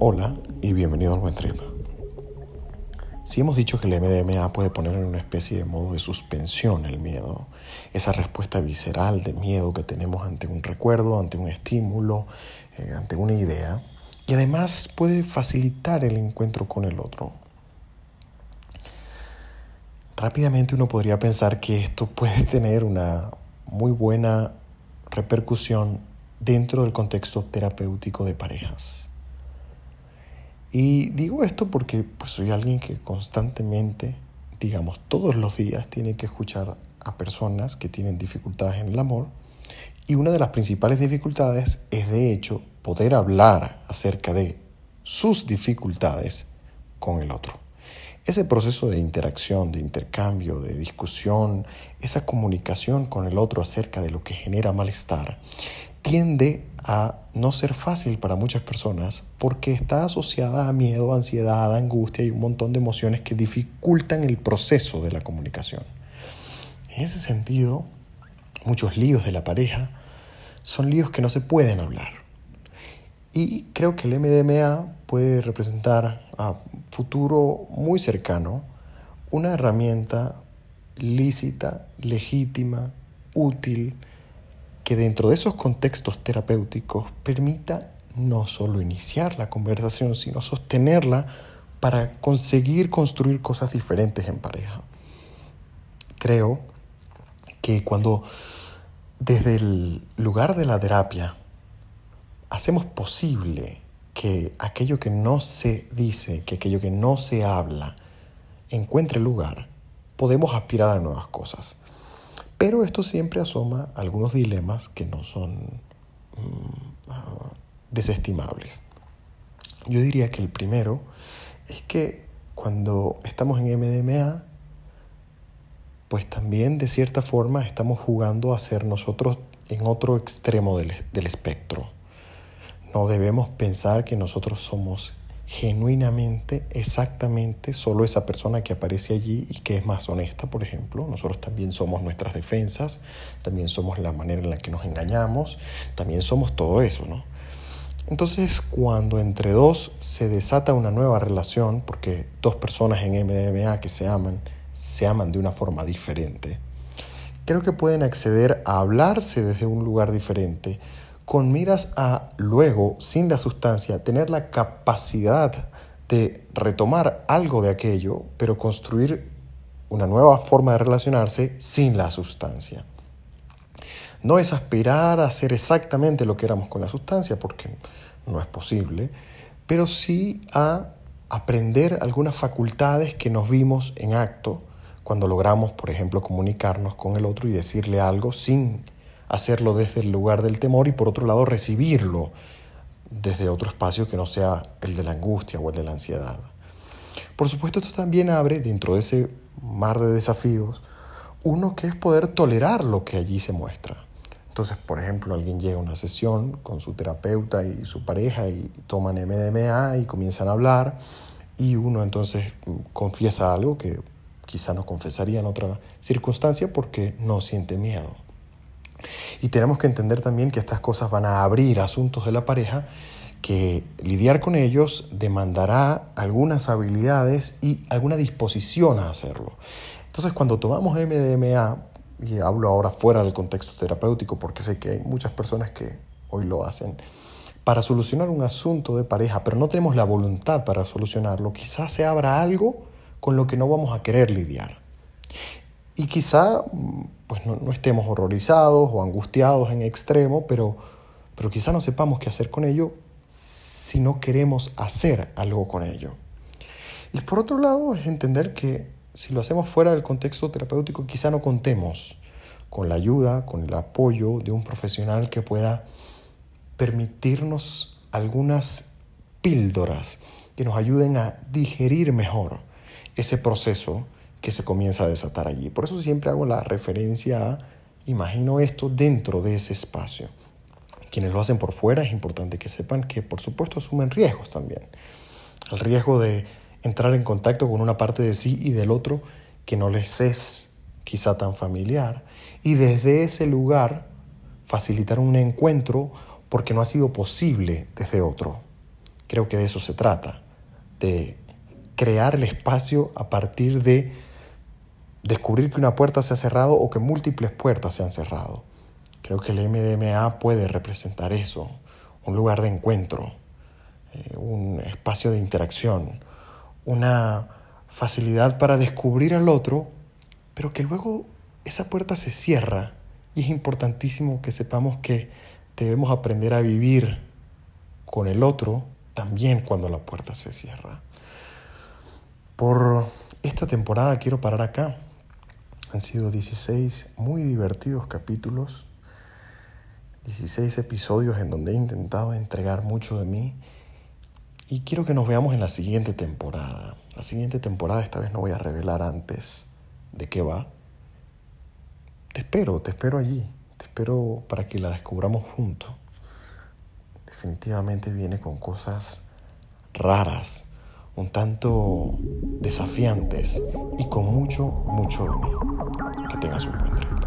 Hola y bienvenido al Buen Trip. Si hemos dicho que el MDMA puede poner en una especie de modo de suspensión el miedo, esa respuesta visceral de miedo que tenemos ante un recuerdo, ante un estímulo, eh, ante una idea, y además puede facilitar el encuentro con el otro. Rápidamente uno podría pensar que esto puede tener una muy buena repercusión dentro del contexto terapéutico de parejas. Y digo esto porque pues, soy alguien que constantemente, digamos todos los días, tiene que escuchar a personas que tienen dificultades en el amor. Y una de las principales dificultades es de hecho poder hablar acerca de sus dificultades con el otro. Ese proceso de interacción, de intercambio, de discusión, esa comunicación con el otro acerca de lo que genera malestar, tiende a no ser fácil para muchas personas porque está asociada a miedo, ansiedad, angustia y un montón de emociones que dificultan el proceso de la comunicación. En ese sentido, muchos líos de la pareja son líos que no se pueden hablar. Y creo que el MDMA puede representar a futuro muy cercano una herramienta lícita, legítima, útil, que dentro de esos contextos terapéuticos permita no solo iniciar la conversación, sino sostenerla para conseguir construir cosas diferentes en pareja. Creo que cuando desde el lugar de la terapia hacemos posible que aquello que no se dice, que aquello que no se habla, encuentre lugar, podemos aspirar a nuevas cosas. Pero esto siempre asoma algunos dilemas que no son mm, desestimables. Yo diría que el primero es que cuando estamos en MDMA, pues también de cierta forma estamos jugando a ser nosotros en otro extremo del, del espectro. No debemos pensar que nosotros somos genuinamente, exactamente, solo esa persona que aparece allí y que es más honesta, por ejemplo. Nosotros también somos nuestras defensas, también somos la manera en la que nos engañamos, también somos todo eso, ¿no? Entonces, cuando entre dos se desata una nueva relación, porque dos personas en MDMA que se aman, se aman de una forma diferente, creo que pueden acceder a hablarse desde un lugar diferente, con miras a luego, sin la sustancia, tener la capacidad de retomar algo de aquello, pero construir una nueva forma de relacionarse sin la sustancia. No es aspirar a hacer exactamente lo que éramos con la sustancia, porque no es posible, pero sí a aprender algunas facultades que nos vimos en acto cuando logramos, por ejemplo, comunicarnos con el otro y decirle algo sin hacerlo desde el lugar del temor y por otro lado recibirlo desde otro espacio que no sea el de la angustia o el de la ansiedad. Por supuesto, esto también abre dentro de ese mar de desafíos uno que es poder tolerar lo que allí se muestra. Entonces, por ejemplo, alguien llega a una sesión con su terapeuta y su pareja y toman MDMA y comienzan a hablar y uno entonces confiesa algo que quizá no confesaría en otra circunstancia porque no siente miedo. Y tenemos que entender también que estas cosas van a abrir asuntos de la pareja que lidiar con ellos demandará algunas habilidades y alguna disposición a hacerlo. Entonces, cuando tomamos MDMA, y hablo ahora fuera del contexto terapéutico porque sé que hay muchas personas que hoy lo hacen, para solucionar un asunto de pareja, pero no tenemos la voluntad para solucionarlo, quizás se abra algo con lo que no vamos a querer lidiar. Y quizá pues no, estemos horrorizados o angustiados en extremo, pero, pero quizá no sepamos qué hacer con ello si no queremos hacer algo con ello. Y por otro lado es entender que si lo hacemos fuera del contexto terapéutico, quizá no contemos con la ayuda, con el apoyo de un profesional que pueda permitirnos algunas píldoras que nos ayuden a digerir mejor ese proceso que se comienza a desatar allí. Por eso siempre hago la referencia a, imagino esto dentro de ese espacio. Quienes lo hacen por fuera es importante que sepan que por supuesto asumen riesgos también. El riesgo de entrar en contacto con una parte de sí y del otro que no les es quizá tan familiar y desde ese lugar facilitar un encuentro porque no ha sido posible desde otro. Creo que de eso se trata, de crear el espacio a partir de descubrir que una puerta se ha cerrado o que múltiples puertas se han cerrado. Creo que el MDMA puede representar eso, un lugar de encuentro, eh, un espacio de interacción, una facilidad para descubrir al otro, pero que luego esa puerta se cierra y es importantísimo que sepamos que debemos aprender a vivir con el otro también cuando la puerta se cierra. Por esta temporada quiero parar acá. Han sido 16 muy divertidos capítulos, 16 episodios en donde he intentado entregar mucho de mí y quiero que nos veamos en la siguiente temporada. La siguiente temporada esta vez no voy a revelar antes de qué va. Te espero, te espero allí, te espero para que la descubramos juntos. Definitivamente viene con cosas raras, un tanto desafiantes y con mucho, mucho de. Que tengas un buen día.